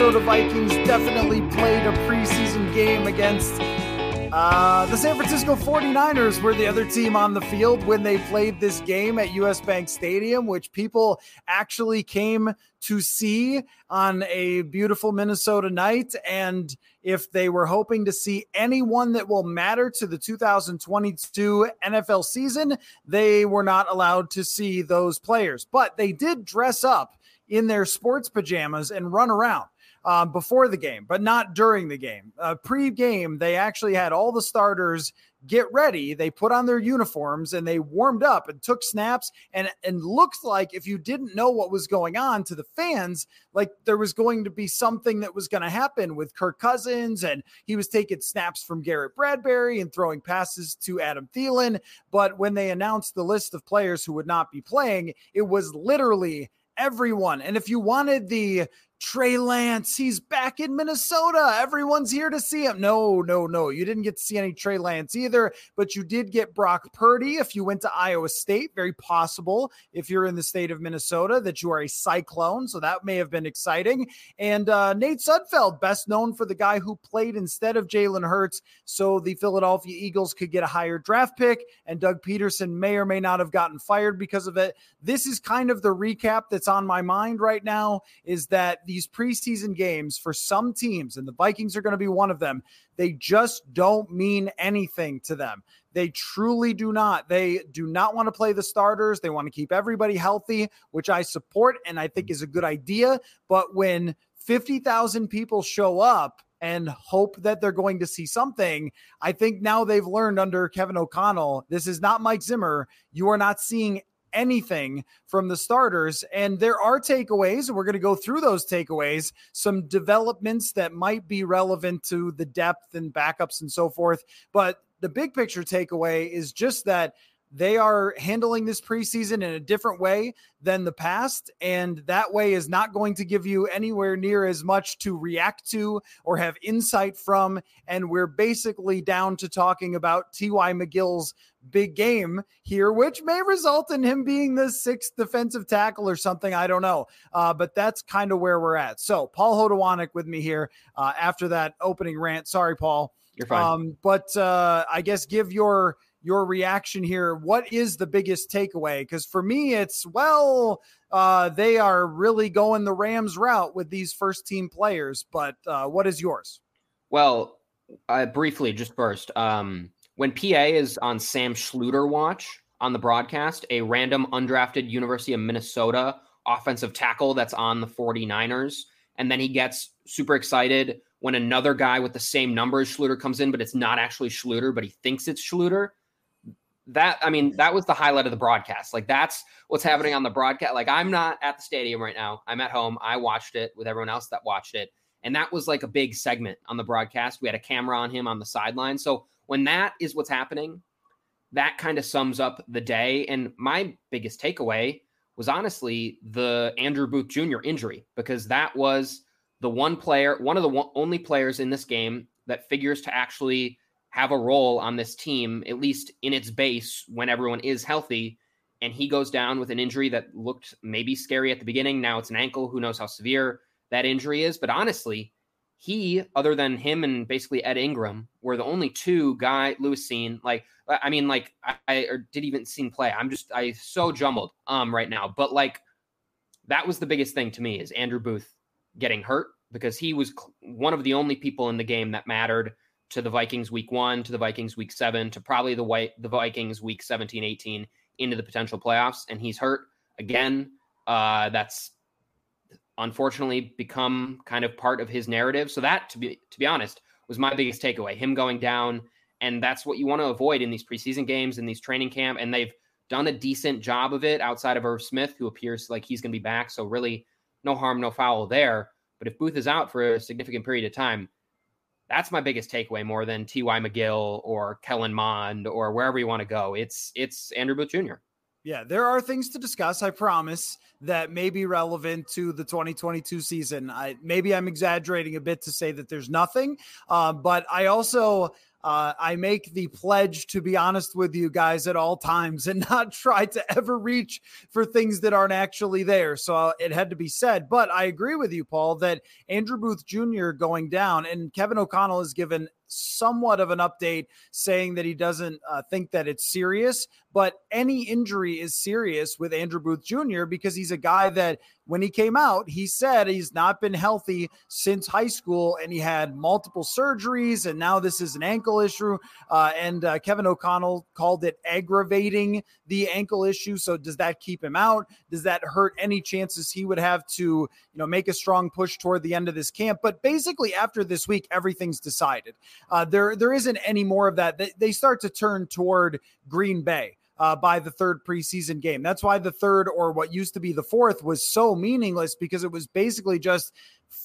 Minnesota Vikings definitely played a preseason game against uh, the San Francisco 49ers were the other team on the field when they played this game at US Bank Stadium, which people actually came to see on a beautiful Minnesota night. And if they were hoping to see anyone that will matter to the 2022 NFL season, they were not allowed to see those players. But they did dress up in their sports pajamas and run around uh, before the game, but not during the game. Uh, Pre game, they actually had all the starters get ready. They put on their uniforms and they warmed up and took snaps. And, and looked like if you didn't know what was going on to the fans, like there was going to be something that was going to happen with Kirk Cousins. And he was taking snaps from Garrett Bradbury and throwing passes to Adam Thielen. But when they announced the list of players who would not be playing, it was literally everyone. And if you wanted the Trey Lance, he's back in Minnesota. Everyone's here to see him. No, no, no. You didn't get to see any Trey Lance either, but you did get Brock Purdy if you went to Iowa State. Very possible if you're in the state of Minnesota that you are a Cyclone. So that may have been exciting. And uh, Nate Sudfeld, best known for the guy who played instead of Jalen Hurts, so the Philadelphia Eagles could get a higher draft pick. And Doug Pederson may or may not have gotten fired because of it. This is kind of the recap that's on my mind right now is that these preseason games for some teams, and the Vikings are going to be one of them, they just don't mean anything to them. They truly do not. They do not want to play the starters. They want to keep everybody healthy, which I support and I think is a good idea. But when 50,000 people show up, and hope that they're going to see something. I think now they've learned under Kevin O'Connell, this is not Mike Zimmer. You are not seeing anything from the starters. And there are takeaways, we're going to go through those takeaways, some developments that might be relevant to the depth and backups and so forth. But the big picture takeaway is just that they are handling this preseason in a different way than the past. And that way is not going to give you anywhere near as much to react to or have insight from. And we're basically down to talking about T.Y. McGill's big game here, which may result in him being the sixth defensive tackle or something. I don't know. Uh, but that's kind of where we're at. So, Paul Hodowanik with me here uh, after that opening rant. Sorry, Paul. You're fine. Um, but uh, I guess give your your reaction here. What is the biggest takeaway? Because for me, it's well, uh, they are really going the Rams route with these first team players. But uh, what is yours? Well, uh, briefly, just first, um, when PA is on Sam Schlueter watch on the broadcast, a random undrafted University of Minnesota offensive tackle that's on the 49ers, and then he gets super excited when another guy with the same number as Schlueter comes in, but it's not actually Schlueter, but he thinks it's Schlueter that I mean, that was the highlight of the broadcast. Like that's what's happening on the broadcast. Like I'm not at the stadium right now. I'm at home. I watched it with everyone else that watched it. And that was like a big segment on the broadcast. We had a camera on him on the sideline. So when that is what's happening, that kind of sums up the day. And my biggest takeaway was honestly the Andrew Booth Jr. injury, because that was the one player, one of the one, only players in this game that figures to actually have a role on this team, at least in its base, when everyone is healthy. And he goes down with an injury that looked maybe scary at the beginning. Now it's an ankle. Who knows how severe that injury is? But honestly, he, other than him and basically Ed Ingram, were the only two guy Lewis Cine. Like, I mean, like I, I or did even seen play. I'm just I so jumbled um right now. But like that was the biggest thing to me is Andrew Booth getting hurt because he was one of the only people in the game that mattered to the Vikings week one, to the Vikings week seven, to probably the white the Vikings week 17, 18 into the potential playoffs. And he's hurt again. Uh, that's unfortunately become kind of part of his narrative. So that, to be to be honest, was my biggest takeaway. Him going down, and that's what you want to avoid in these preseason games and these training camp. And they've done a decent job of it outside of Irv Smith, who appears like he's going to be back. So really, no harm, no foul there. But if Booth is out for a significant period of time, that's my biggest takeaway more than T.Y. McGill or Kellen Mond or wherever you want to go. It's it's Andrew Booth Jr. Yeah, there are things to discuss. I promise that may be relevant to the 2022 season. I maybe I'm exaggerating a bit to say that there's nothing, uh, but I also uh, I make the pledge to be honest with you guys at all times and not try to ever reach for things that aren't actually there. So uh, it had to be said. But I agree with you, Paul, that Andrew Booth Jr. going down and Kevin O'Connell has given somewhat of an update saying that he doesn't uh, think that it's serious, but any injury is serious with Andrew Booth Jr. because he's a guy that when he came out, he said he's not been healthy since high school and he had multiple surgeries and now this is an ankle issue. Uh, and uh, Kevin O'Connell called it aggravating the ankle issue. So does that keep him out? Does that hurt any chances he would have to, you know, make a strong push toward the end of this camp? But basically, after this week, everything's decided. Uh, there, there isn't any more of that. They, they start to turn toward Green Bay uh, by the third preseason game. That's why the third, or what used to be the fourth, was so meaningless because it was basically just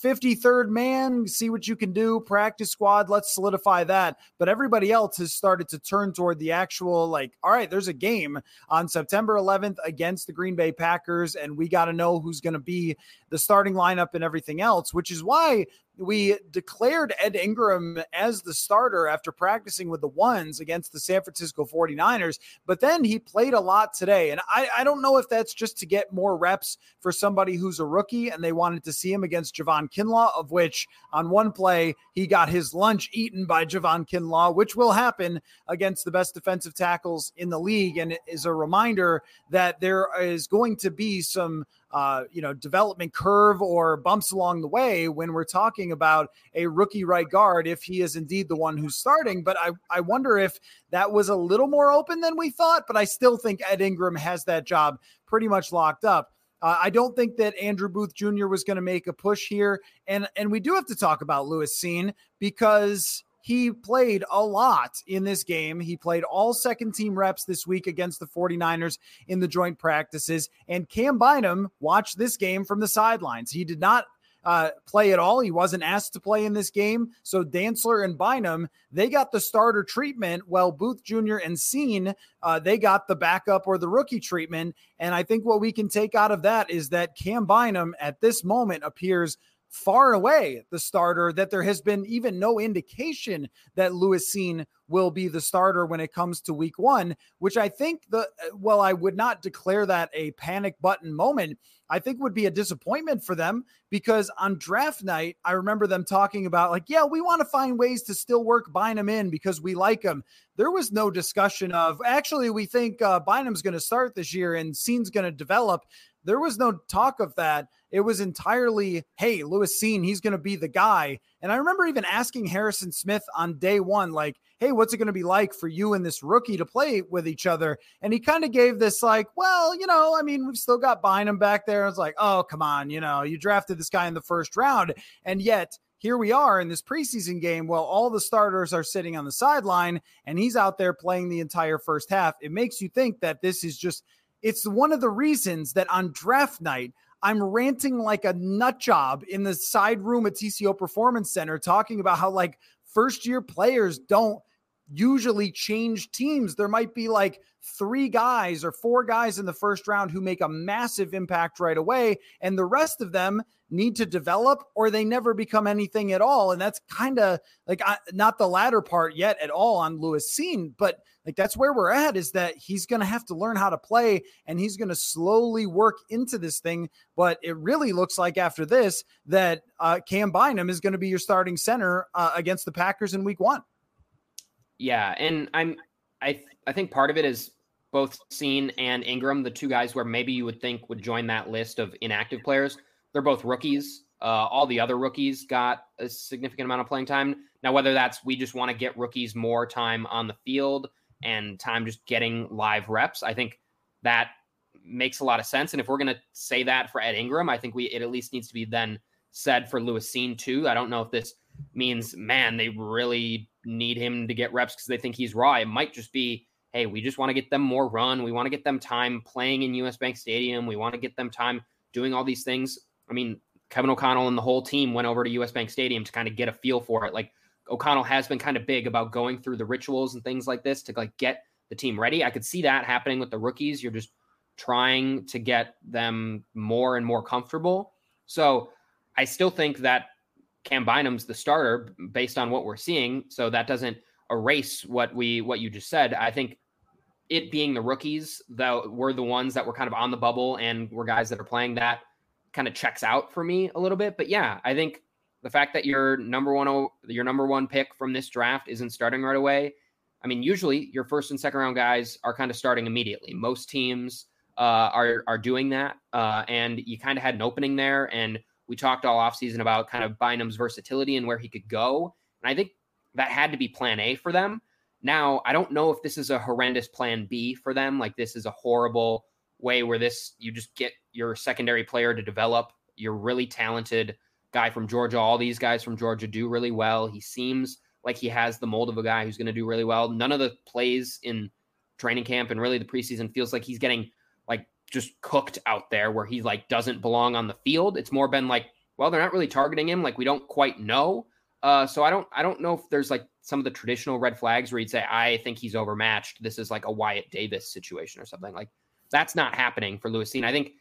53rd man, see what you can do, practice squad, let's solidify that. But everybody else has started to turn toward the actual, like, all right, there's a game on September 11th against the Green Bay Packers, and we got to know who's going to be the starting lineup and everything else, which is why we declared Ed Ingram as the starter after practicing with the ones against the San Francisco 49ers. But then he played a lot today. And I, I don't know if that's just to get more reps for somebody who's a rookie and they wanted to see him against Javon Kinlaw, of which on one play he got his lunch eaten by Javon Kinlaw, which will happen against the best defensive tackles in the league. And it is a reminder that there is going to be some uh, you know, development curve or bumps along the way when we're talking about a rookie right guard, if he is indeed the one who's starting. But I, I wonder if that was a little more open than we thought. But I still think Ed Ingram has that job pretty much locked up. Uh, I don't think that Andrew Booth Jr. was going to make a push here, and and we do have to talk about Lewis Cine because he played a lot in this game. He played all second team reps this week against the 49ers in the joint practices. And Cam Bynum watched this game from the sidelines. He did not uh, play at all. He wasn't asked to play in this game. So Dantzler and Bynum, they got the starter treatment, while Booth Jr. and Cine, uh, they got the backup or the rookie treatment. And I think what we can take out of that is that Cam Bynum at this moment appears far and away the starter, that there has been even no indication that Lewis Cine will be the starter when it comes to week one, which I think the, well, I would not declare that a panic button moment. I think would be a disappointment for them because on draft night, I remember them talking about, like, yeah, we want to find ways to still work Bynum in because we like him. There was no discussion of actually, we think uh, Bynum's going to start this year and Cine's going to develop. There was no talk of that. It was entirely, hey, Lewis Cine, he's going to be the guy. And I remember even asking Harrison Smith on day one, like, hey, what's it going to be like for you and this rookie to play with each other? And he kind of gave this, like, well, you know, I mean, we've still got Bynum back there. I was like, oh, come on, you know, you drafted this guy in the first round. And yet, here we are in this preseason game. Well, all the starters are sitting on the sideline and he's out there playing the entire first half. It makes you think that this is just it's one of the reasons that on draft night, I'm ranting like a nut job in the side room at TCO Performance Center, talking about how like first year players don't usually change teams. There might be like three guys or four guys in the first round who make a massive impact right away, and the rest of them need to develop or they never become anything at all. And that's kind of like I, not the latter part yet at all on Lewis Cine, but like that's where we're at is that he's going to have to learn how to play and he's going to slowly work into this thing. But it really looks like after this that uh, Cam Bynum is going to be your starting center uh, against the Packers in week one. Yeah. And I'm, I, I think part of it is both Cine and Ingram, the two guys where maybe you would think would join that list of inactive players. They're both rookies. Uh, all the other rookies got a significant amount of playing time. Now, whether that's we just want to get rookies more time on the field and time just getting live reps. I think that makes a lot of sense. And if we're going to say that for Ed Ingram, I think we it at least needs to be then said for Lewis Cine too. I don't know if this means man they really need him to get reps because they think he's raw. It might just be hey we just want to get them more run. We want to get them time playing in US Bank Stadium. We want to get them time doing all these things. I mean Kevin O'Connell and the whole team went over to US Bank Stadium to kind of get a feel for it. Like O'Connell has been kind of big about going through the rituals and things like this to like get the team ready. I could see that happening with the rookies. You're just trying to get them more and more comfortable. So I still think that Cam Bynum's the starter based on what we're seeing. So that doesn't erase what we what you just said. I think it being the rookies that were the ones that were kind of on the bubble and were guys that are playing that kind of checks out for me a little bit. But yeah, I think the fact that your number one your number one pick from this draft isn't starting right away. I mean, usually your first and second round guys are kind of starting immediately. Most teams uh, are are doing that, uh, and you kind of had an opening there. And we talked all offseason about kind of Bynum's versatility and where he could go. And I think that had to be Plan A for them. Now, I don't know if this is a horrendous Plan B for them. Like this is a horrible way where this you just get your secondary player to develop. You're really talented guy from Georgia. All these guys from Georgia do really well. He seems like he has the mold of a guy who's going to do really well. None of the plays in training camp and really the preseason feels like he's getting just cooked out there where he like doesn't belong on the field. It's more been like, well, they're not really targeting him. Like we don't quite know. Uh, so I don't I don't know if there's like some of the traditional red flags where you'd say I think he's overmatched. This is like a Wyatt Davis situation or something like that's not happening for Lewis Cine. I think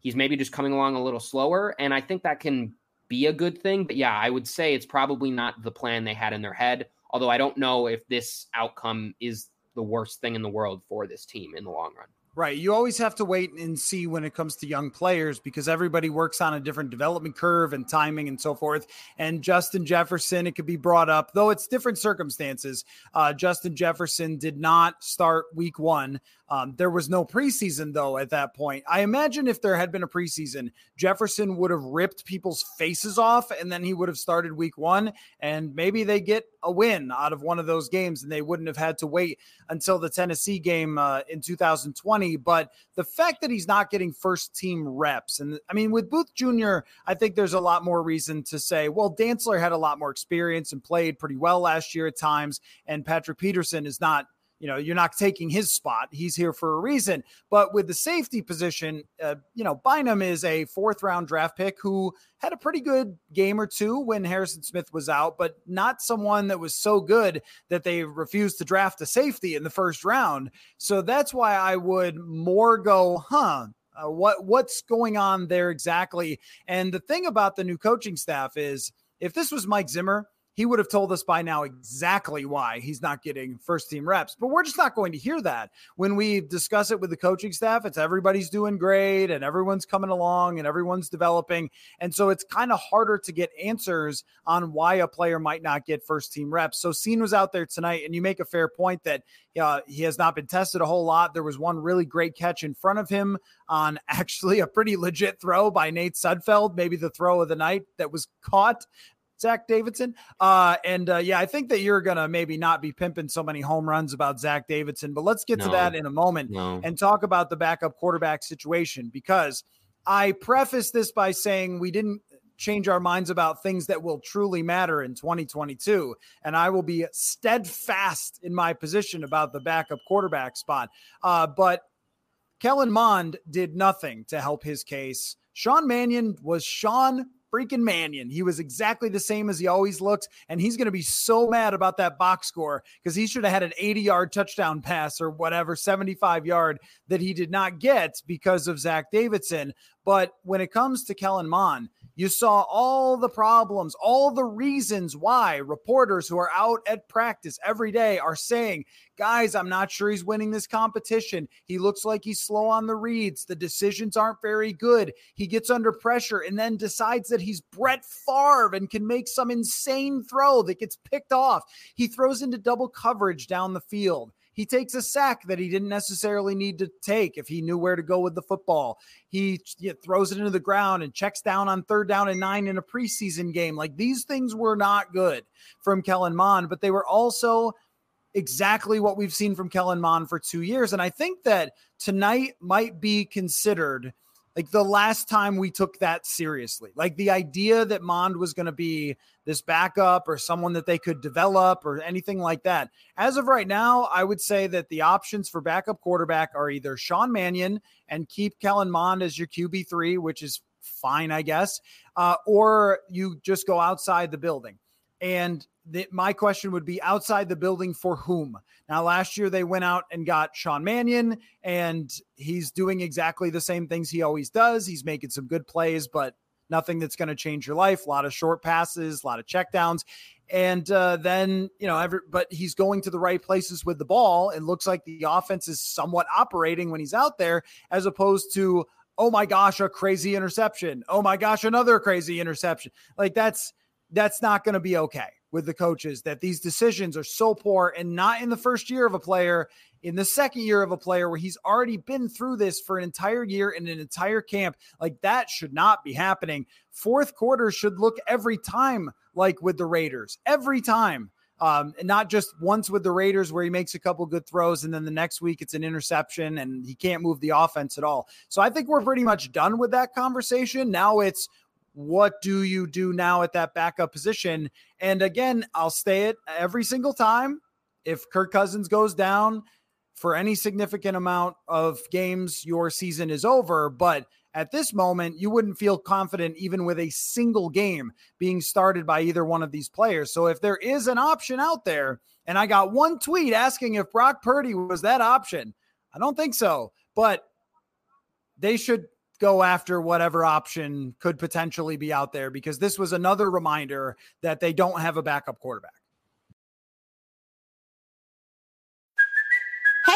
he's maybe just coming along a little slower, and I think that can be a good thing. But yeah, I would say it's probably not the plan they had in their head. Although I don't know if this outcome is the worst thing in the world for this team in the long run. Right. You always have to wait and see when it comes to young players because everybody works on a different development curve and timing and so forth. And Justin Jefferson, it could be brought up, though it's different circumstances. Uh, Justin Jefferson did not start week one. Um, there was no preseason, though, at that point. I imagine if there had been a preseason, Jefferson would have ripped people's faces off and then he would have started week one. And maybe they get a win out of one of those games and they wouldn't have had to wait until the Tennessee game uh, in 2020. But the fact that he's not getting first team reps, and I mean, with Booth Jr., I think there's a lot more reason to say, well, Dantzler had a lot more experience and played pretty well last year at times. And Patrick Peterson is not you know, you're not taking his spot. He's here for a reason. But with the safety position, uh, you know, Bynum is a fourth round draft pick who had a pretty good game or two when Harrison Smith was out, but not someone that was so good that they refused to draft a safety in the first round. So that's why I would more go, huh? Uh, what what's going on there exactly? And the thing about the new coaching staff is, if this was Mike Zimmer, he would have told us by now exactly why he's not getting first team reps. But we're just not going to hear that. When we discuss it with the coaching staff, it's everybody's doing great and everyone's coming along and everyone's developing. And so it's kind of harder to get answers on why a player might not get first team reps. So Cine was out there tonight, and you make a fair point that uh, he has not been tested a whole lot. There was one really great catch in front of him on actually a pretty legit throw by Nate Sudfeld, maybe the throw of the night that was caught. Zach Davidson. Uh, and uh, yeah, I think that you're going to maybe not be pimping so many home runs about Zach Davidson, but let's get no, to that in a moment no. and talk about the backup quarterback situation because I preface this by saying we didn't change our minds about things that will truly matter in 2022. And I will be steadfast in my position about the backup quarterback spot. Uh, but Kellen Mond did nothing to help his case. Sean Mannion was Sean freaking Mannion. He was exactly the same as he always looked. And he's going to be so mad about that box score because he should have had an 80 yard touchdown pass or whatever, 75 yard that he did not get because of Zach Davidson. But when it comes to Kellen Mond, you saw all the problems, all the reasons why reporters who are out at practice every day are saying, guys, I'm not sure he's winning this competition. He looks like he's slow on the reads. The decisions aren't very good. He gets under pressure and then decides that he's Brett Favre and can make some insane throw that gets picked off. He throws into double coverage down the field. He takes a sack that he didn't necessarily need to take if he knew where to go with the football. He you know, throws it into the ground and checks down on third down and nine in a preseason game. Like these things were not good from Kellen Mond, but they were also exactly what we've seen from Kellen Mond for two years. And I think that tonight might be considered like the last time we took that seriously. Like the idea that Mond was going to be this backup or someone that they could develop or anything like that. As of right now, I would say that the options for backup quarterback are either Sean Mannion and keep Kellen Mond as your QB3, which is fine, I guess, uh, or you just go outside the building. And the, my question would be outside the building for whom? Now, last year they went out and got Sean Mannion, and he's doing exactly the same things he always does. He's making some good plays, but nothing that's going to change your life. A lot of short passes, a lot of checkdowns. And uh, then, you know, every, but he's going to the right places with the ball. It looks like the offense is somewhat operating when he's out there, as opposed to, oh my gosh, a crazy interception. Oh my gosh, another crazy interception. Like that's that's not going to be okay with the coaches that these decisions are so poor and not in the first year of a player in the second year of a player where he's already been through this for an entire year and an entire camp like that should not be happening fourth quarter should look every time like with the raiders every time um, and not just once with the Raiders where he makes a couple good throws and then the next week it's an interception and he can't move the offense at all. So I think we're pretty much done with that conversation. Now it's what do you do now at that backup position? And again, I'll stay it every single time. If Kirk Cousins goes down for any significant amount of games, your season is over. But at this moment, you wouldn't feel confident even with a single game being started by either one of these players. So if there is an option out there, and I got one tweet asking if Brock Purdy was that option, I don't think so. But they should go after whatever option could potentially be out there because this was another reminder that they don't have a backup quarterback.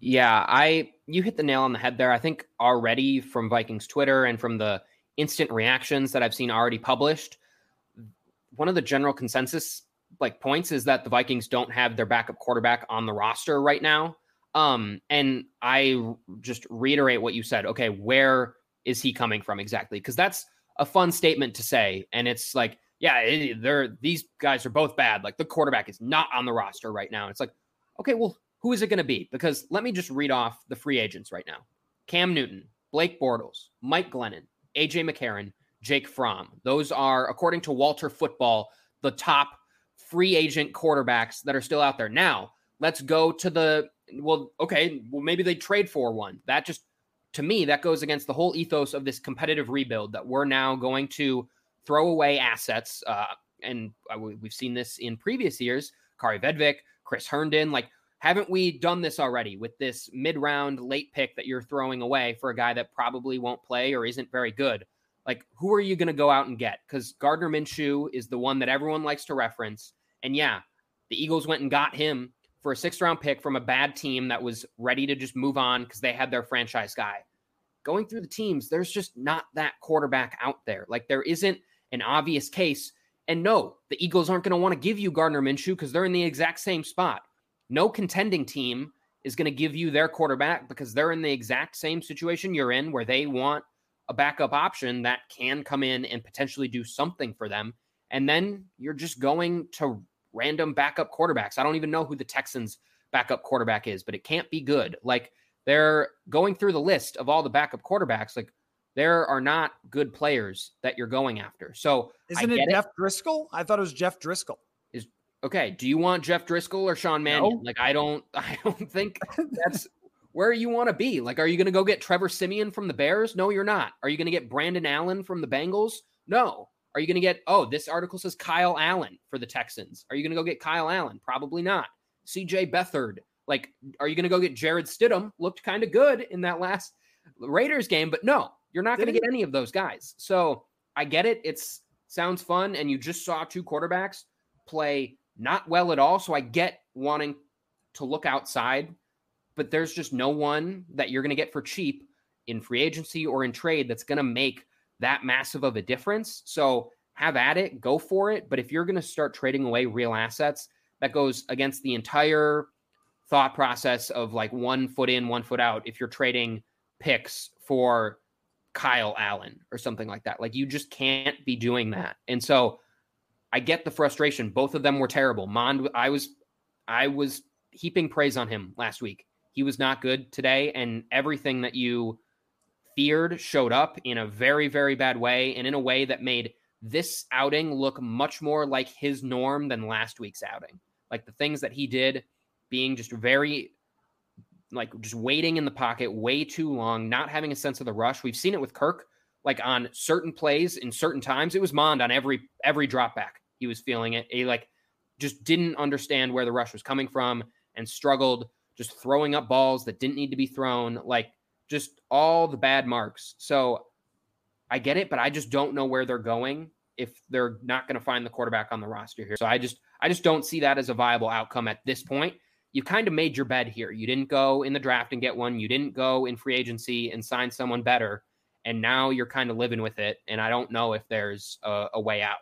Yeah, I you hit the nail on the head there. I think already from Vikings Twitter and from the instant reactions that I've seen already published, one of the general consensus like points is that the Vikings don't have their backup quarterback on the roster right now. Um, and I just reiterate what you said. Okay, where is he coming from exactly? Because that's a fun statement to say, and it's like, yeah, it, they're these guys are both bad. Like the quarterback is not on the roster right now. It's like, okay, well, who is it going to be? Because let me just read off the free agents right now Cam Newton, Blake Bortles, Mike Glennon, AJ McCarron, Jake Fromm. Those are, according to Walter Football, the top free agent quarterbacks that are still out there. Now, let's go to the, well, okay, well, maybe they trade for one. That just, to me, that goes against the whole ethos of this competitive rebuild that we're now going to throw away assets. Uh, and we've seen this in previous years. Kaare Vedvik, Chris Herndon, like haven't we done this already with this mid round late pick that you're throwing away for a guy that probably won't play or isn't very good? Like, who are you going to go out and get? Because Gardner Minshew is the one that everyone likes to reference. And yeah, the Eagles went and got him for a sixth round pick from a bad team that was ready to just move on because they had their franchise guy. Going through the teams, there's just not that quarterback out there. Like, there isn't an obvious case. And no, the Eagles aren't going to want to give you Gardner Minshew because they're in the exact same spot. No contending team is going to give you their quarterback because they're in the exact same situation you're in where they want a backup option that can come in and potentially do something for them. And then you're just going to random backup quarterbacks. I don't even know who the Texans backup quarterback is, but it can't be good. Like they're going through the list of all the backup quarterbacks. Like there are not good players that you're going after. So isn't it Jeff it. Driskel? I thought it was Jeff Driskel okay, do you want Jeff Driskel or Sean Mannion? No. Like, I don't, I don't think that's where you want to be. Like, are you going to go get Trevor Siemian from the Bears? No, you're not. Are you going to get Brandon Allen from the Bengals? No. Are you going to get, oh, this article says Kyle Allen for the Texans. Are you going to go get Kyle Allen? Probably not. CJ Beathard. Like, are you going to go get Jarrett Stidham? Looked kind of good in that last Raiders game, but no, you're not going to get any of those guys. So I get it. It's sounds fun. And you just saw two quarterbacks play not well at all. So I get wanting to look outside, but there's just no one that you're going to get for cheap in free agency or in trade that's going to make that massive of a difference. So have at it, go for it. But if you're going to start trading away real assets, that goes against the entire thought process of like one foot in, one foot out. If you're trading picks for Kyle Allen or something like that, like you just can't be doing that. And so I get the frustration. Both of them were terrible. Mond, I was, I was heaping praise on him last week. He was not good today, and everything that you feared showed up in a very, very bad way, and in a way that made this outing look much more like his norm than last week's outing. Like the things that he did being just very like just waiting in the pocket way too long, not having a sense of the rush. We've seen it with Kirk, like on certain plays in certain times. It was Mond on every every drop back. He was feeling it. He like just didn't understand where the rush was coming from and struggled just throwing up balls that didn't need to be thrown, like just all the bad marks. So I get it, but I just don't know where they're going if they're not going to find the quarterback on the roster here. So I just I just don't see that as a viable outcome at this point you kind of made your bed here. You didn't go in the draft and get one. You didn't go in free agency and sign someone better. And now you're kind of living with it. And I don't know if there's a, a way out.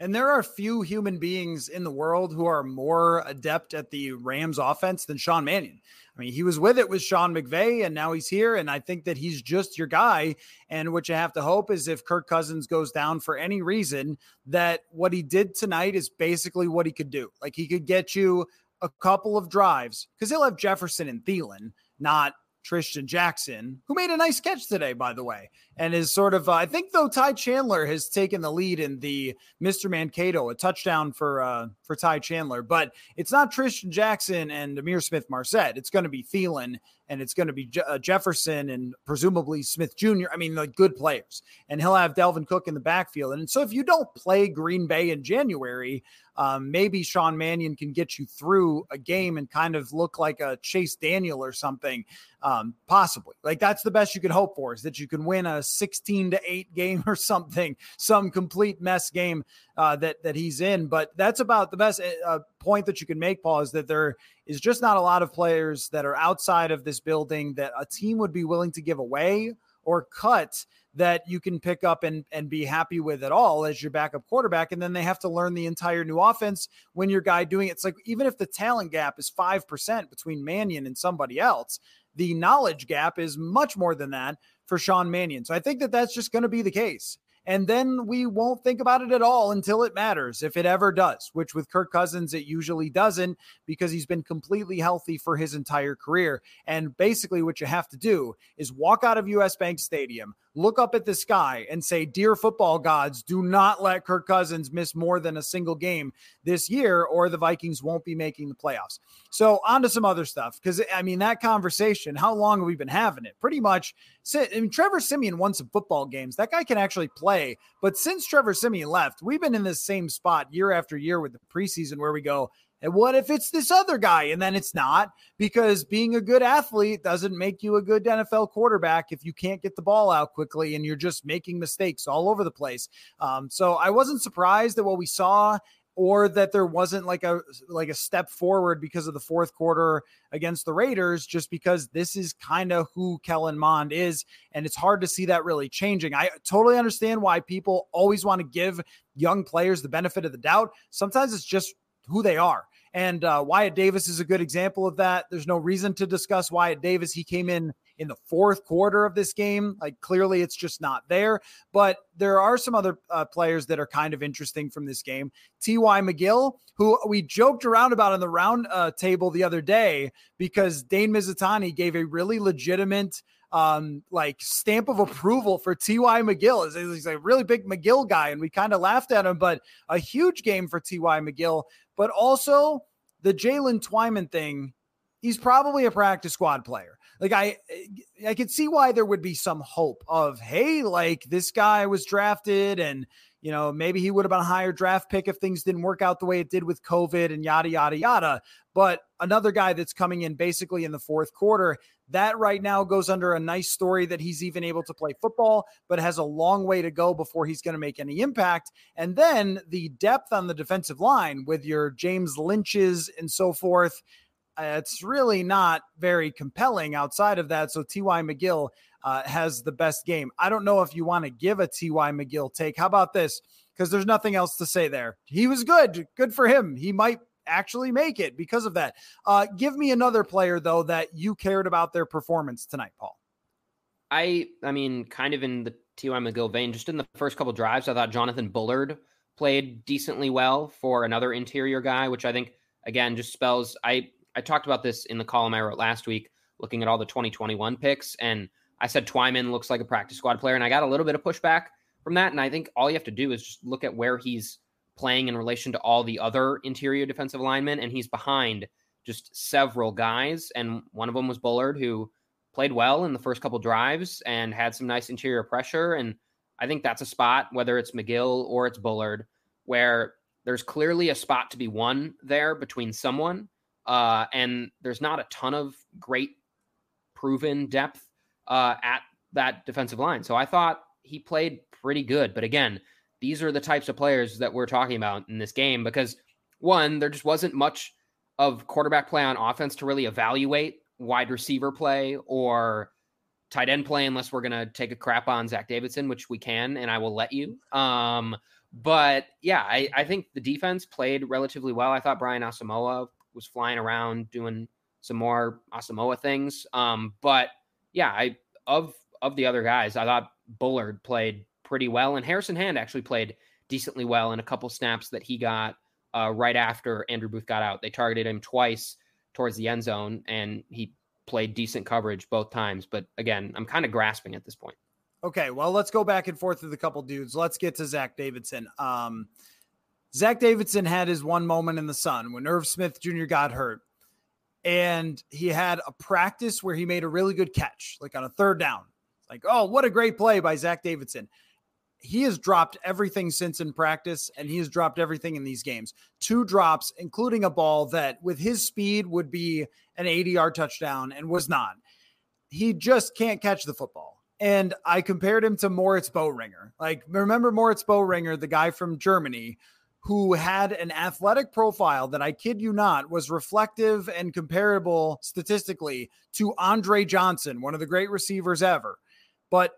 And there are few human beings in the world who are more adept at the Rams offense than Sean Mannion. I mean, he was with it with Sean McVay, and now he's here. And I think that he's just your guy. And what you have to hope is if Kirk Cousins goes down for any reason, that what he did tonight is basically what he could do. Like he could get you a couple of drives because he'll have Jefferson and Thielen, not Trishton Jackson, who made a nice catch today, by the way, and is sort of, uh, I think, though Ty Chandler has taken the lead in the Mr. Mankato, a touchdown for uh, for Ty Chandler, but it's not Trishton Jackson and Ihmir Smith Marsette. It's going to be Thielen and it's going to be Je- uh, Jefferson and presumably Smith Jr. I mean, like good players, and he'll have Dalvin Cook in the backfield. And so, if you don't play Green Bay in January, um, maybe Sean Mannion can get you through a game and kind of look like a Chase Daniel or something, um, possibly. Like that's the best you could hope for is that you can win a 16 to 8 game or something, some complete mess game uh, that that he's in. But that's about the best uh, point that you can make, Paul, is that there is just not a lot of players that are outside of this building that a team would be willing to give away or cut that you can pick up and, and be happy with at all as your backup quarterback. And then they have to learn the entire new offense when your guy doing it. It's like even if the talent gap is 5% between Mannion and somebody else, the knowledge gap is much more than that for Sean Mannion. So I think that that's just going to be the case and then we won't think about it at all until it matters, if it ever does, which with Kirk Cousins, it usually doesn't because he's been completely healthy for his entire career. And basically, what you have to do is walk out of US Bank Stadium, look up at the sky and say, Dear football gods, do not let Kirk Cousins miss more than a single game this year, or the Vikings won't be making the playoffs. So, on to some other stuff. Because, I mean, that conversation, how long have we been having it? Pretty much. I mean, Trevor Siemian won some football games. That guy can actually play. But since Trevor Siemian left, we've been in this same spot year after year with the preseason where we go, and what if it's this other guy? And then it's not because being a good athlete doesn't make you a good NFL quarterback if you can't get the ball out quickly and you're just making mistakes all over the place. Um, so I wasn't surprised that what we saw or that there wasn't like a like a step forward because of the fourth quarter against the Raiders just because this is kind of who Kellen Mond is and it's hard to see that really changing. I totally understand why people always want to give young players the benefit of the doubt. Sometimes it's just who they are. And uh, Wyatt Davis is a good example of that. There's no reason to discuss Wyatt Davis. He came in in the fourth quarter of this game. Like clearly, it's just not there. But there are some other uh, players that are kind of interesting from this game. T.Y. McGill, who we joked around about on the round uh, table the other day because Dane Mizutani gave a really legitimate um, like stamp of approval for T.Y. McGill. He's a really big McGill guy, and we kind of laughed at him, but a huge game for T.Y. McGill. But also the Jalen Twyman thing, he's probably a practice squad player. Like I I could see why there would be some hope of, hey, like this guy was drafted and you know, maybe he would have been a higher draft pick if things didn't work out the way it did with COVID and yada, yada, yada. But another guy that's coming in basically in the fourth quarter, that right now goes under a nice story that he's even able to play football, but has a long way to go before he's going to make any impact. And then the depth on the defensive line with your James Lynch's and so forth uh, it's really not very compelling outside of that. So T.Y. McGill uh, has the best game. I don't know if you want to give a T.Y. McGill take. How about this? Because there's nothing else to say there. He was good. Good for him. He might actually make it because of that. Uh, give me another player, though, that you cared about their performance tonight, Paul. I, I mean, kind of in the T.Y. McGill vein, just in the first couple drives, I thought Jonathan Bullard played decently well for another interior guy, which I think, again, just spells. I, I talked about this in the column I wrote last week, looking at all the 2021 picks. And I said Twyman looks like a practice squad player, and I got a little bit of pushback from that. And I think all you have to do is just look at where he's playing in relation to all the other interior defensive linemen, and he's behind just several guys. And one of them was Bullard, who played well in the first couple drives and had some nice interior pressure. And I think that's a spot, whether it's McGill or it's Bullard, where there's clearly a spot to be won there between someone. Uh, and there's not a ton of great proven depth uh, at that defensive line. So I thought he played pretty good. But again, these are the types of players that we're talking about in this game because one, there just wasn't much of quarterback play on offense to really evaluate wide receiver play or tight end play unless we're going to take a crap on Zach Davidson, which we can, and I will let you. Um, but yeah, I, I think the defense played relatively well. I thought Brian Asamoah was flying around doing some more Asamoah things. Um, but yeah, I of of the other guys, I thought Bullard played pretty well, and Harrison Hand actually played decently well in a couple snaps that he got uh, right after Andrew Booth got out. They targeted him twice towards the end zone, and he played decent coverage both times. But again, I'm kind of grasping at this point. Okay, well, let's go back and forth with a couple dudes. Let's get to Zach Davidson. Um, Zach Davidson had his one moment in the sun when Irv Smith Jr. got hurt and he had a practice where he made a really good catch, like on a third down. Like, oh, what a great play by Zach Davidson. He has dropped everything since in practice, and he has dropped everything in these games. Two drops, including a ball that, with his speed, would be an 80 yard touchdown and was not. He just can't catch the football. And I compared him to Moritz Boehringer. Like, remember Moritz Boehringer, the guy from Germany who had an athletic profile that I kid you not was reflective and comparable statistically to Andre Johnson, one of the great receivers ever. But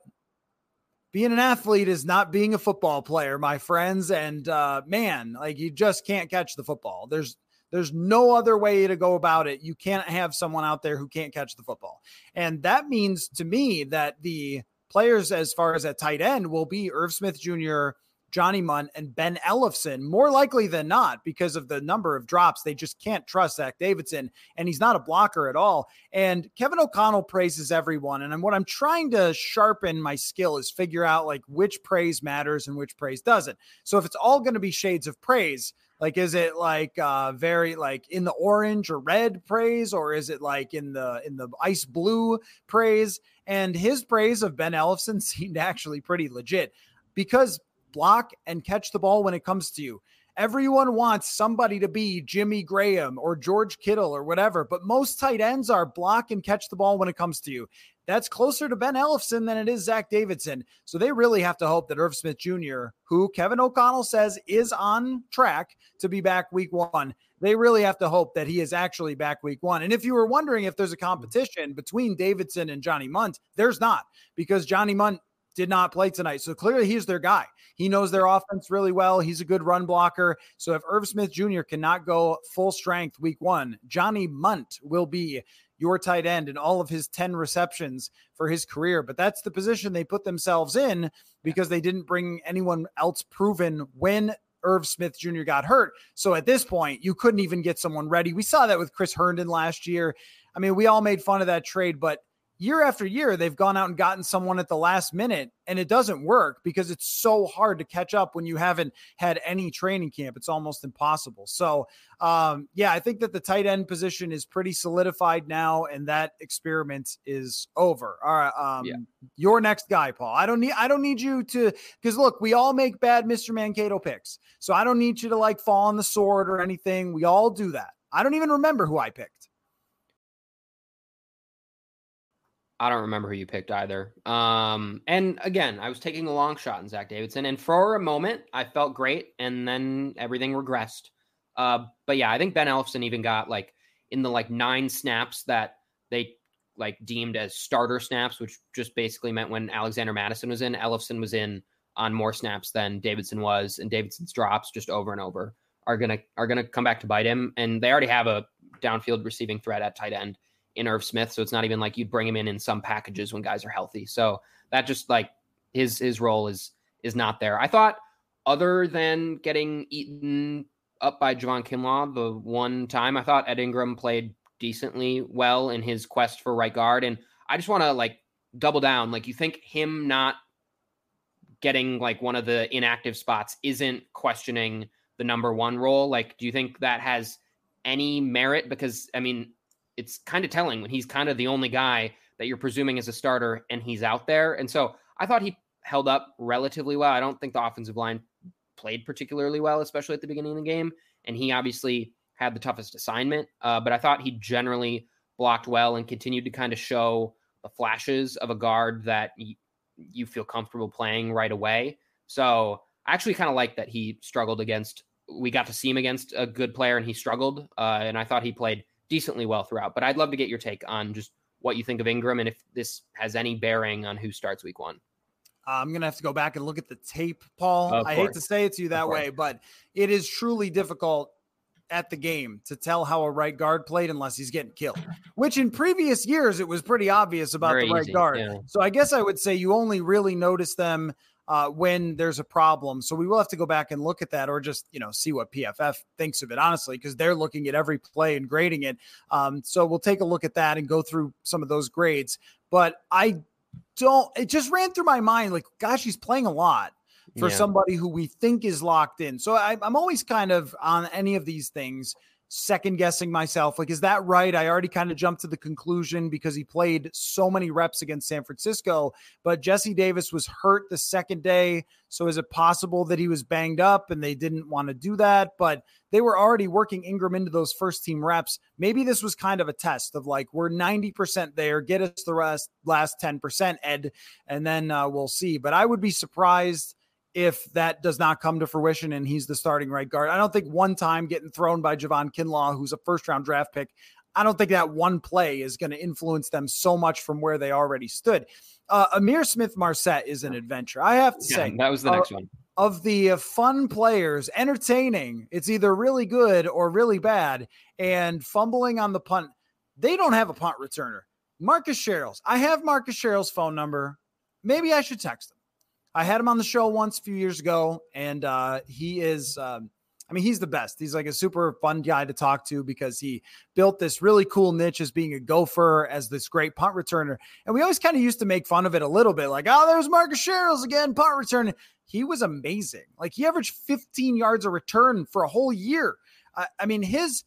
being an athlete is not being a football player, my friends. And uh, man, like you just can't catch the football. There's there's no other way to go about it. You can't have someone out there who can't catch the football. And that means to me that the players, as far as at tight end, will be Irv Smith Jr., Johnny Mundt and Ben Ellefson more likely than not because of the number of drops. They just can't trust Zach Davidson, and he's not a blocker at all. And Kevin O'Connell praises everyone. And what I'm trying to sharpen my skill is figure out like which praise matters and which praise doesn't. So if it's all going to be shades of praise, like is it like uh very like in the orange or red praise or is it like in the in the ice blue praise and his praise of ben ellefson seemed actually pretty legit because block and catch the ball when it comes to you. Everyone wants somebody to be Jimmy Graham or George Kittle or whatever, but most tight ends are block and catch the ball when it comes to you. That's closer to Ben Ellefson than it is Zach Davidson. So they really have to hope that Irv Smith Jr., who Kevin O'Connell says is on track to be back week one, they really have to hope that he is actually back week one. And if you were wondering if there's a competition between Davidson and Johnny Mundt, there's not because Johnny Mundt did not play tonight. So clearly he's their guy. He knows their offense really well. He's a good run blocker. So if Irv Smith Jr. cannot go full strength week one, Johnny Mundt will be your tight end in all of his 10 receptions for his career. But that's the position they put themselves in because they didn't bring anyone else proven when Irv Smith Jr. got hurt. So at this point, you couldn't even get someone ready. We saw that with Chris Herndon last year. I mean, we all made fun of that trade, but year after year, they've gone out and gotten someone at the last minute, and it doesn't work because it's so hard to catch up when you haven't had any training camp. It's almost impossible. So, um, yeah, I think that the tight end position is pretty solidified now, and that experiment is over. All right, um, yeah. your next guy, Paul. I don't need I don't need you to because look, we all make bad Mr. Mankato picks, so I don't need you to like fall on the sword or anything. We all do that. I don't even remember who I picked. I don't remember who you picked either. Um, and again, I was taking a long shot in Zach Davidson, and for a moment, I felt great, and then everything regressed. Uh, but yeah, I think Ben Ellefson even got like in the like nine snaps that they like deemed as starter snaps, which just basically meant when Alexander Mattison was in, Ellefson was in on more snaps than Davidson was, and Davidson's drops just over and over are gonna are gonna come back to bite him. And they already have a downfield receiving threat at tight end in Irv Smith, so it's not even like you'd bring him in in some packages when guys are healthy. So that just like his his role is is not there. I thought other than getting eaten up by Javon Kinlaw the one time, I thought Ed Ingram played decently well in his quest for right guard. And I just want to like double down. Like, you think him not getting like one of the inactive spots isn't questioning the number one role? Like, do you think that has any merit? Because, I mean, it's kind of telling when he's kind of the only guy that you're presuming is a starter and he's out there. And so I thought he held up relatively well. I don't think the offensive line played particularly well, especially at the beginning of the game. And he obviously had the toughest assignment, uh, but I thought he generally blocked well and continued to kind of show the flashes of a guard that y- you feel comfortable playing right away. So I actually kind of like that he struggled against. We got to see him against a good player and he struggled, uh, and I thought he played decently well throughout. But I'd love to get your take on just what you think of Ingram and if this has any bearing on who starts week one. I'm gonna have to go back and look at the tape, Paul. I hate to say it to you that way, but it is truly difficult at the game to tell how a right guard played unless he's getting killed. Which in previous years it was pretty obvious about Very the right easy, guard. Yeah. So I guess I would say you only really notice them uh, when there's a problem. So we will have to go back and look at that, or just you know see what PFF thinks of it, honestly, because they're looking at every play and grading it. Um, so we'll take a look at that and go through some of those grades. But I don't. It just ran through my mind like, gosh, he's playing a lot for yeah. somebody who we think is locked in. So I, I'm always kind of on any of these things second guessing myself. Like, is that right? I already kind of jumped to the conclusion because he played so many reps against San Francisco, but Jesse Davis was hurt the second day. So is it possible that he was banged up and they didn't want to do that? But they were already working Ingram into those first team reps. Maybe this was kind of a test of like, we're 90% there, get us the rest, last 10%, Ed, and then uh, we'll see. But I would be surprised if that does not come to fruition and he's the starting right guard. I don't think one time getting thrown by Javon Kinlaw, who's a first round draft pick, I don't think that one play is going to influence them so much from where they already stood. Uh, Ihmir Smith-Marsette is an adventure. I have to yeah, say that was the next uh, one of the uh, fun players, entertaining. It's either really good or really bad, and fumbling on the punt. They don't have a punt returner. Marcus Sherels. I have Marcus Sherels' phone number. Maybe I should text him. I had him on the show once a few years ago, and uh, he is. Um, I mean, he's the best. He's like a super fun guy to talk to because he built this really cool niche as being a gopher, as this great punt returner. And we always kind of used to make fun of it a little bit, like, oh, there's Marcus Sherels again, punt return. He was amazing. Like he averaged 15 yards a return for a whole year. I, I mean, his.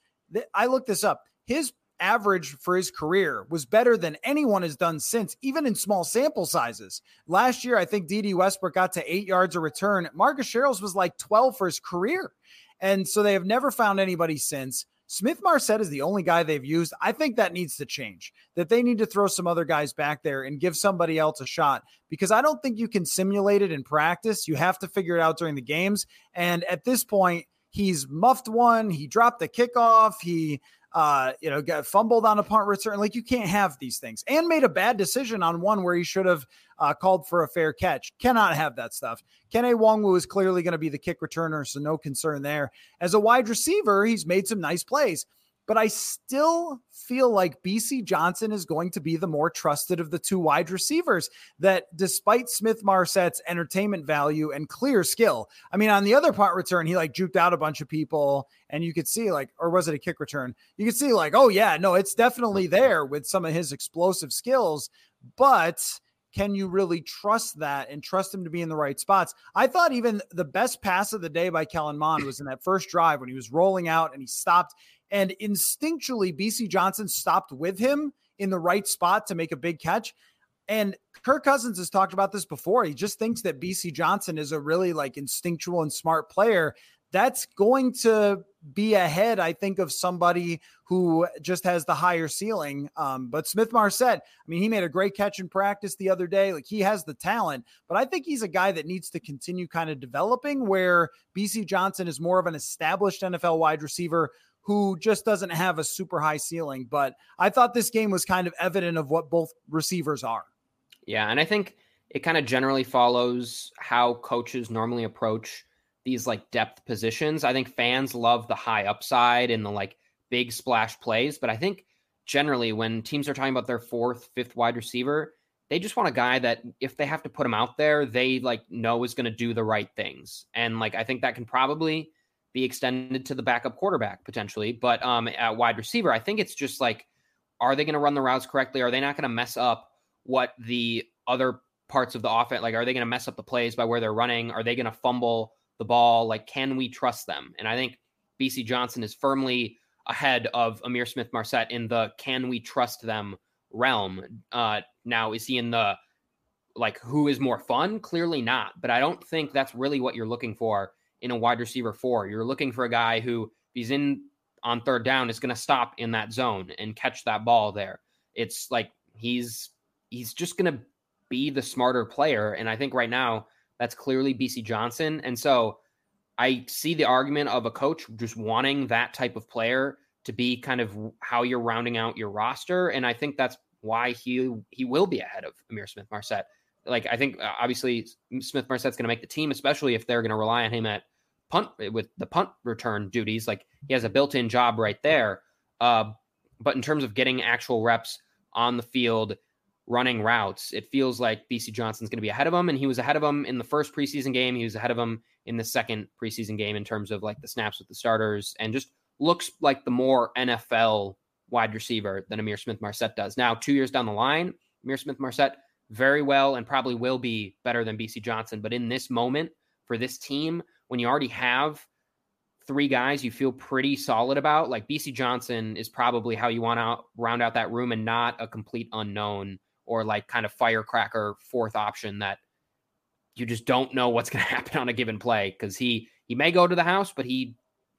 I looked this up. His average for his career was better than anyone has done since, even in small sample sizes. Last year, I think Dede Westbrook got to eight yards a return. Marcus Sherels was like 12 for his career. And so they have never found anybody since. Smith-Marsette is the only guy they've used. I think that needs to change, that they need to throw some other guys back there and give somebody else a shot because I don't think you can simulate it in practice. You have to figure it out during the games. And at this point, he's muffed one, he dropped the kickoff, he uh, you know, got fumbled on a punt return. Like you can't have these things and made a bad decision on one where he should have uh, called for a fair catch. Cannot have that stuff. Kene Nwangwu is clearly going to be the kick returner, so no concern there. As a wide receiver, he's made some nice plays but I still feel like Bisi Johnson is going to be the more trusted of the two wide receivers. That despite Smith-Marsette's entertainment value and clear skill, I mean, on the other punt return, he like juked out a bunch of people, and you could see like, or was it a kick return? You could see like, oh yeah, no, it's definitely there with some of his explosive skills, but can you really trust that and trust him to be in the right spots? I thought even the best pass of the day by Kellen Mond was in that first drive when he was rolling out and he stopped. And instinctually, Bisi Johnson stopped with him in the right spot to make a big catch. And Kirk Cousins has talked about this before. He just thinks that Bisi Johnson is a really like instinctual and smart player. That's going to be ahead, I think, of somebody who just has the higher ceiling. Um, but Smith-Marsette, I mean, he made a great catch in practice the other day. Like he has the talent, but I think he's a guy that needs to continue kind of developing where Bisi Johnson is more of an established NFL wide receiver who just doesn't have a super high ceiling. But I thought this game was kind of evident of what both receivers are. Yeah. And I think it kind of generally follows how coaches normally approach these like depth positions. I think fans love the high upside and the like big splash plays, but I think generally when teams are talking about their fourth, fifth wide receiver, they just want a guy that if they have to put him out there, they like know is going to do the right things. And like I think that can probably be extended to the backup quarterback potentially, but um at wide receiver, I think it's just like are they going to run the routes correctly? Are they not going to mess up what the other parts of the offense like are they going to mess up the plays by where they're running? Are they going to fumble the ball? Like can we trust them? And I think Bisi Johnson is firmly ahead of Ihmir Smith Marsette in the can we trust them realm. Uh, now, is he in the like who is more fun? Clearly not. But I don't think that's really what you're looking for in a wide receiver four. You're looking for a guy who, if he's in on third down, is going to stop in that zone and catch that ball there. It's like he's he's just going to be the smarter player. And I think right now that's clearly Bisi Johnson. And so I see the argument of a coach just wanting that type of player to be kind of how you're rounding out your roster. And I think that's why he he will be ahead of Ihmir Smith Marsette. Like I think uh, obviously Smith Marsette's going to make the team, especially if they're going to rely on him at punt with the punt return duties. Like he has a built-in job right there. Uh, but in terms of getting actual reps on the field, running routes, it feels like Bisi Johnson's going to be ahead of him. And he was ahead of him in the first preseason game. He was ahead of him in the second preseason game in terms of like the snaps with the starters and just looks like the more NFL wide receiver than Ihmir Smith Marsette does. Now, two years down the line, Ihmir Smith Marsette very well and probably will be better than Bisi Johnson. But in this moment for this team, when you already have three guys you feel pretty solid about, like Bisi Johnson is probably how you want to round out that room and not a complete unknown or like kind of firecracker fourth option that you just don't know what's going to happen on a given play because he he may go to the house, but he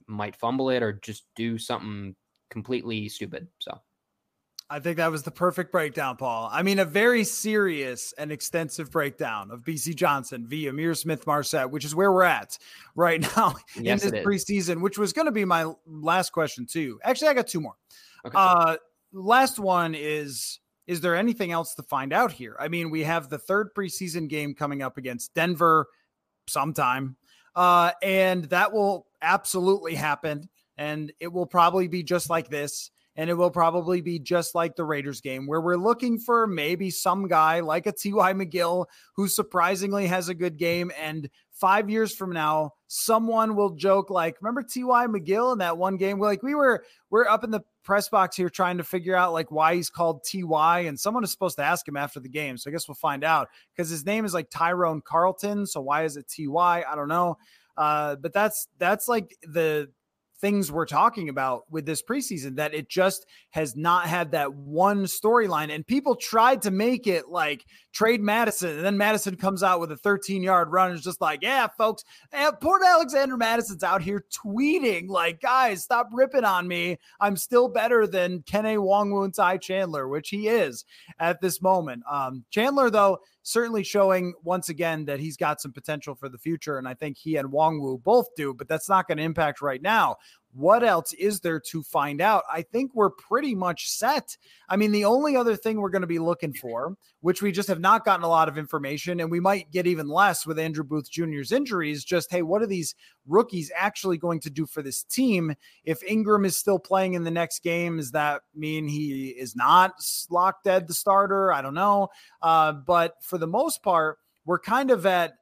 might fumble it or just do something completely stupid. So I think that was the perfect breakdown, Paul. I mean, a very serious and extensive breakdown of Bisi Johnson via Ihmir Smith Marsette, which is where we're at right now yes, in this preseason, which was going to be my last question, too. Actually, I got two more. Okay. Uh, last one is is there anything else to find out here? I mean, we have the third preseason game coming up against Denver sometime, uh, and that will absolutely happen. And it will probably be just like this. And it will probably be just like the Raiders game, where we're looking for maybe some guy like a T.Y. McGill who surprisingly has a good game. And five years from now, someone will joke like, "Remember T.Y. McGill in that one game?" We're like, we were we're up in the press box here trying to figure out like why he's called Ty, and someone is supposed to ask him after the game. So I guess we'll find out because his name is like Tyrone Carlton. So why is it Ty? I don't know. Uh, but that's that's like the things we're talking about with this preseason that it just has not had that one storyline. And people tried to make it like trade Mattison, And then Mattison comes out with a 13 yard run and is just like, yeah, folks, poor Alexander Mattison's out here tweeting, like, guys, stop ripping on me. I'm still better than Nwangwu and Ty Chandler, which he is at this moment. Um, Chandler, though, certainly showing once again that he's got some potential for the future. And I think he and Nwangwu both do, but that's not going to impact right now. What else is there to find out? I think we're pretty much set. I mean, the only other thing we're going to be looking for, which we just have not gotten a lot of information, and we might get even less with Andrew Booth Jr.'s injuries, just hey, what are these rookies actually going to do for this team? If Ingram is still playing in the next game, does that mean he is not locked dead the starter? I don't know. Uh, but for the most part, we're kind of at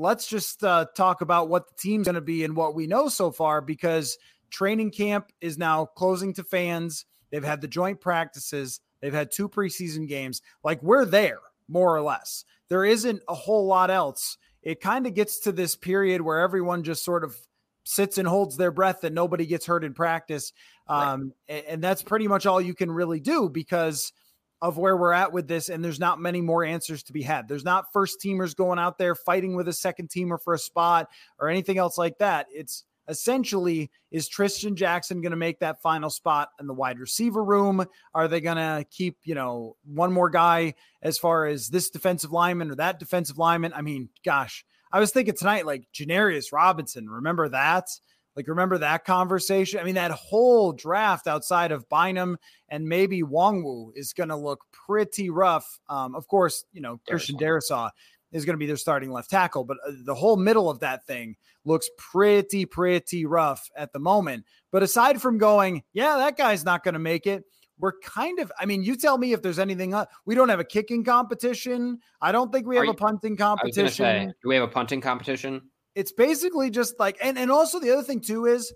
let's just uh, talk about what the team's going to be and what we know so far because training camp is now closing to fans. They've had the joint practices, they've had two preseason games. Like we're there, more or less. There isn't a whole lot else. It kind of gets to this period where everyone just sort of sits and holds their breath and nobody gets hurt in practice. Um, right. and, and that's pretty much all you can really do because – of where we're at with this, and there's not many more answers to be had. There's not first teamers going out there fighting with a second teamer for a spot or anything else like that. It's essentially is Trishton Jackson going to make that final spot in the wide receiver room? Are they going to keep, you know, one more guy as far as this defensive lineman or that defensive lineman? I mean, gosh, I was thinking tonight, like Janarius Robinson, remember that? Like, remember that conversation? I mean, that whole draft outside of Bynum and maybe Nwangwu is going to look pretty rough. Um, of course, you know, Christian Darrisaw is going to be their starting left tackle, but uh, the whole middle of that thing looks pretty, pretty rough at the moment. But aside from going, yeah, that guy's not going to make it, we're kind of, I mean, you tell me if there's anything, we don't have a kicking competition. I don't think we have you, a punting competition. Say, do we have a punting competition? It's basically just like, and, and also the other thing too is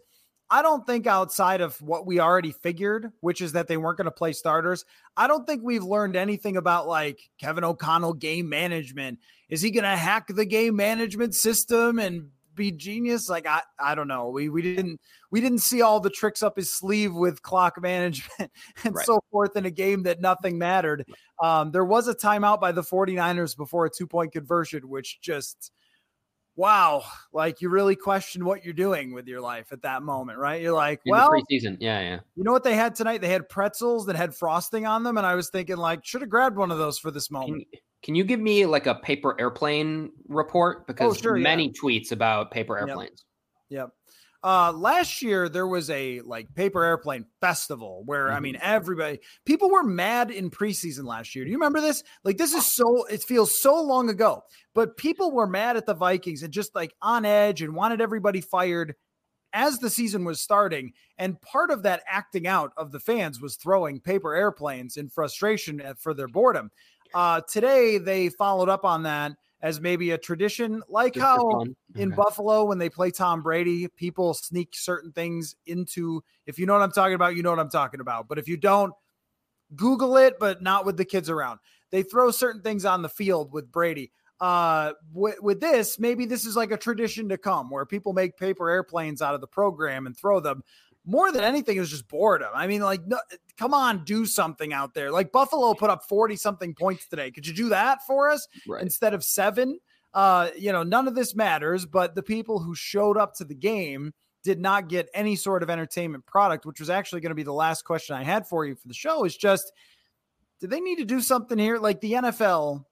I don't think outside of what we already figured, which is that they weren't going to play starters, I don't think we've learned anything about like Kevin O'Connell game management. Is he going to hack the game management system and be genius? Like I, I don't know. We we didn't we didn't see all the tricks up his sleeve with clock management and right. so forth in a game that nothing mattered. Um, there was a timeout by the 49ers before a two point conversion, which just wow, like you really question what you're doing with your life at that moment, right? You're like, In well, preseason, yeah, yeah. You know what they had tonight? They had pretzels that had frosting on them, and I was thinking, like, should have grabbed one of those for this moment. Can, can you give me like a paper airplane report? Oh, because oh, sure, many yeah. tweets about paper airplanes. Yep. yep. Uh, last year there was a like paper airplane festival where mm-hmm. I mean everybody people were mad in preseason last year. Do you remember this? Like this is so it feels so long ago, but people were mad at the Vikings and just like on edge and wanted everybody fired as the season was starting. And part of that acting out of the fans was throwing paper airplanes in frustration for their boredom. Uh, today they followed up on that as maybe a tradition, like Just how in okay. Buffalo, when they play Tom Brady, people sneak certain things into. If you know what I'm talking about, you know what I'm talking about. But if you don't, Google it, but not with the kids around. They throw certain things on the field with Brady. Uh, with, with this, maybe this is like a tradition to come where people make paper airplanes out of the program and throw them more than anything, it was just boredom. I mean, like, no, come on, do something out there. Like Buffalo put up 40 something points today. Could you do that for us right. instead of seven? Uh, you know, none of this matters, but the people who showed up to the game did not get any sort of entertainment product, which was actually going to be the last question I had for you for the show is just, do they need to do something here? Like the NFL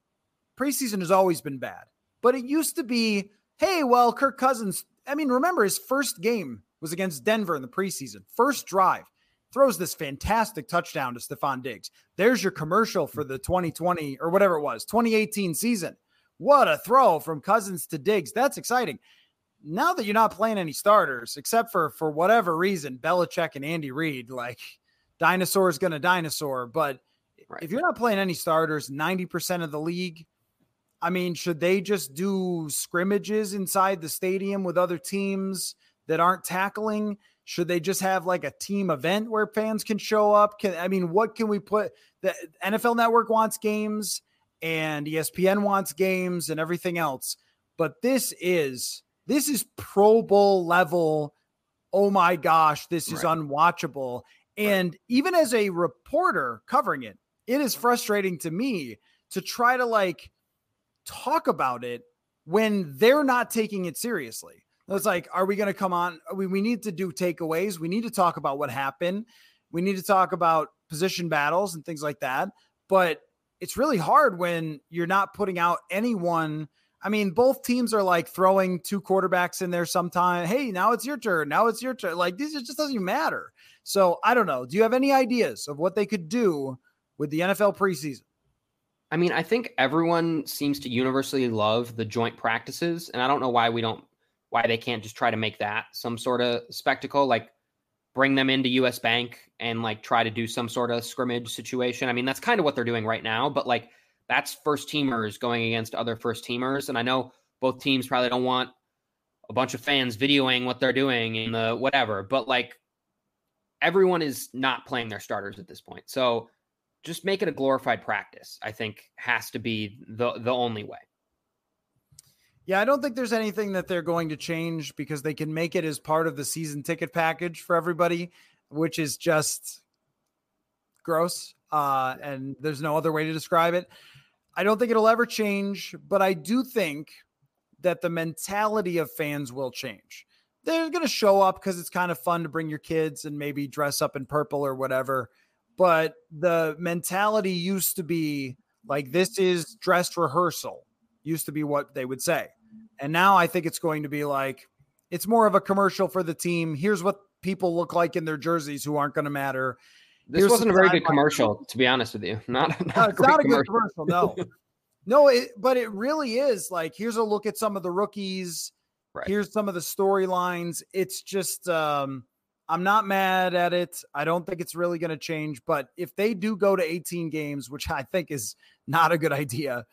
preseason has always been bad, but it used to be, hey, well, Kirk Cousins, I mean, remember his first game was against Denver in the preseason. First drive, throws this fantastic touchdown to Stefon Diggs. There's your commercial for the 2020 or whatever it was, 2018 season. What a throw from Cousins to Diggs. That's exciting. Now that you're not playing any starters, except for for whatever reason, Belichick and Andy Reid, like dinosaur is going to dinosaur. But right. if you're not playing any starters, 90% of the league, I mean, should they just do scrimmages inside the stadium with other teams? That aren't tackling? Should they just have like a team event where fans can show up? Can I mean, what can we put? The NFL Network wants games and ESPN wants games and everything else, but this is this is Pro Bowl level. Oh my gosh, this is right. unwatchable. And right. even as a reporter covering it, it is frustrating to me to try to like talk about it when they're not taking it seriously. It's like, are we going to come on? Uh, we, we need to do takeaways. We need to talk about what happened. We need to talk about position battles and things like that. But it's really hard when you're not putting out anyone. I mean, both teams are like throwing two quarterbacks in there sometime. Hey, now it's your turn. Now it's your turn. Like, this just doesn't matter. So I don't know. Do you have any ideas of what they could do with the NFL preseason? I mean, I think everyone seems to universally love the joint practices. And I don't know why we don't why they can't just try to make that some sort of spectacle, like bring them into US Bank and like try to do some sort of scrimmage situation. I mean, that's kind of what they're doing right now, but like that's first teamers going against other first teamers. And I know both teams probably don't want a bunch of fans videoing what they're doing in the whatever, but like everyone is not playing their starters at this point. So just make it a glorified practice, I think has to be the the only way. Yeah, I don't think there's anything that they're going to change because they can make it as part of the season ticket package for everybody, which is just gross. Uh, and there's no other way to describe it. I don't think it'll ever change, but I do think that the mentality of fans will change. They're going to show up because it's kind of fun to bring your kids and maybe dress up in purple or whatever. But the mentality used to be like this is dress rehearsal used to be what they would say. And now I think it's going to be like, it's more of a commercial for the team. Here's what people look like in their jerseys who aren't going to matter. This Here's wasn't a very good commercial, to be honest with you. Not, not No, a it's not a good commercial. commercial. No, no, it, but it really is. Like, here's a look at some of the rookies. Right. Here's some of the storylines. It's just, um, I'm not mad at it. I don't think it's really going to change. But if they do go to 18 games, which I think is not a good idea,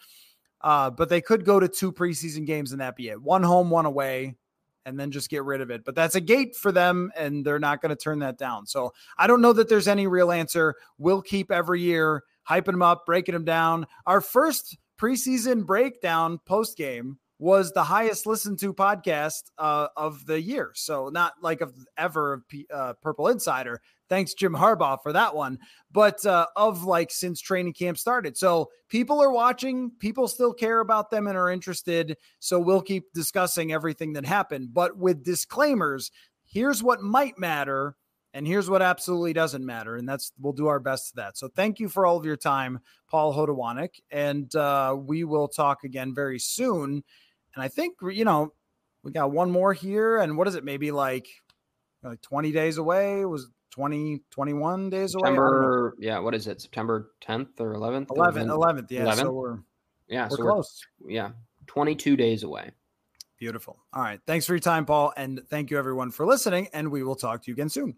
uh, but they could go to two preseason games and that be it. One home, one away, and then just get rid of it. But that's a gate for them, and they're not going to turn that down. So I don't know that there's any real answer. We'll keep every year hyping them up, breaking them down. Our first preseason breakdown post game was the highest listened to podcast uh, of the year. So not like of ever uh, Purple Insider. Thanks Jim Harbaugh for that one, but uh, of like since training camp started. So people are watching, people still care about them and are interested. So we'll keep discussing everything that happened, but with disclaimers. Here's what might matter, and here's what absolutely doesn't matter, and that's we'll do our best to that. So thank you for all of your time, Paul Hodowanic, and uh, we will talk again very soon. And I think you know we got one more here, and what is it? Maybe like like 20 days away. Was 20 21 days away? I don't know. September, yeah, what is it? September 10th or 11th? 11 11th. Yeah, so 11th? we're Yeah, we're so close. we're yeah, 22 days away. Beautiful. All right. Thanks for your time, Paul, and thank you everyone for listening. And we will talk to you again soon.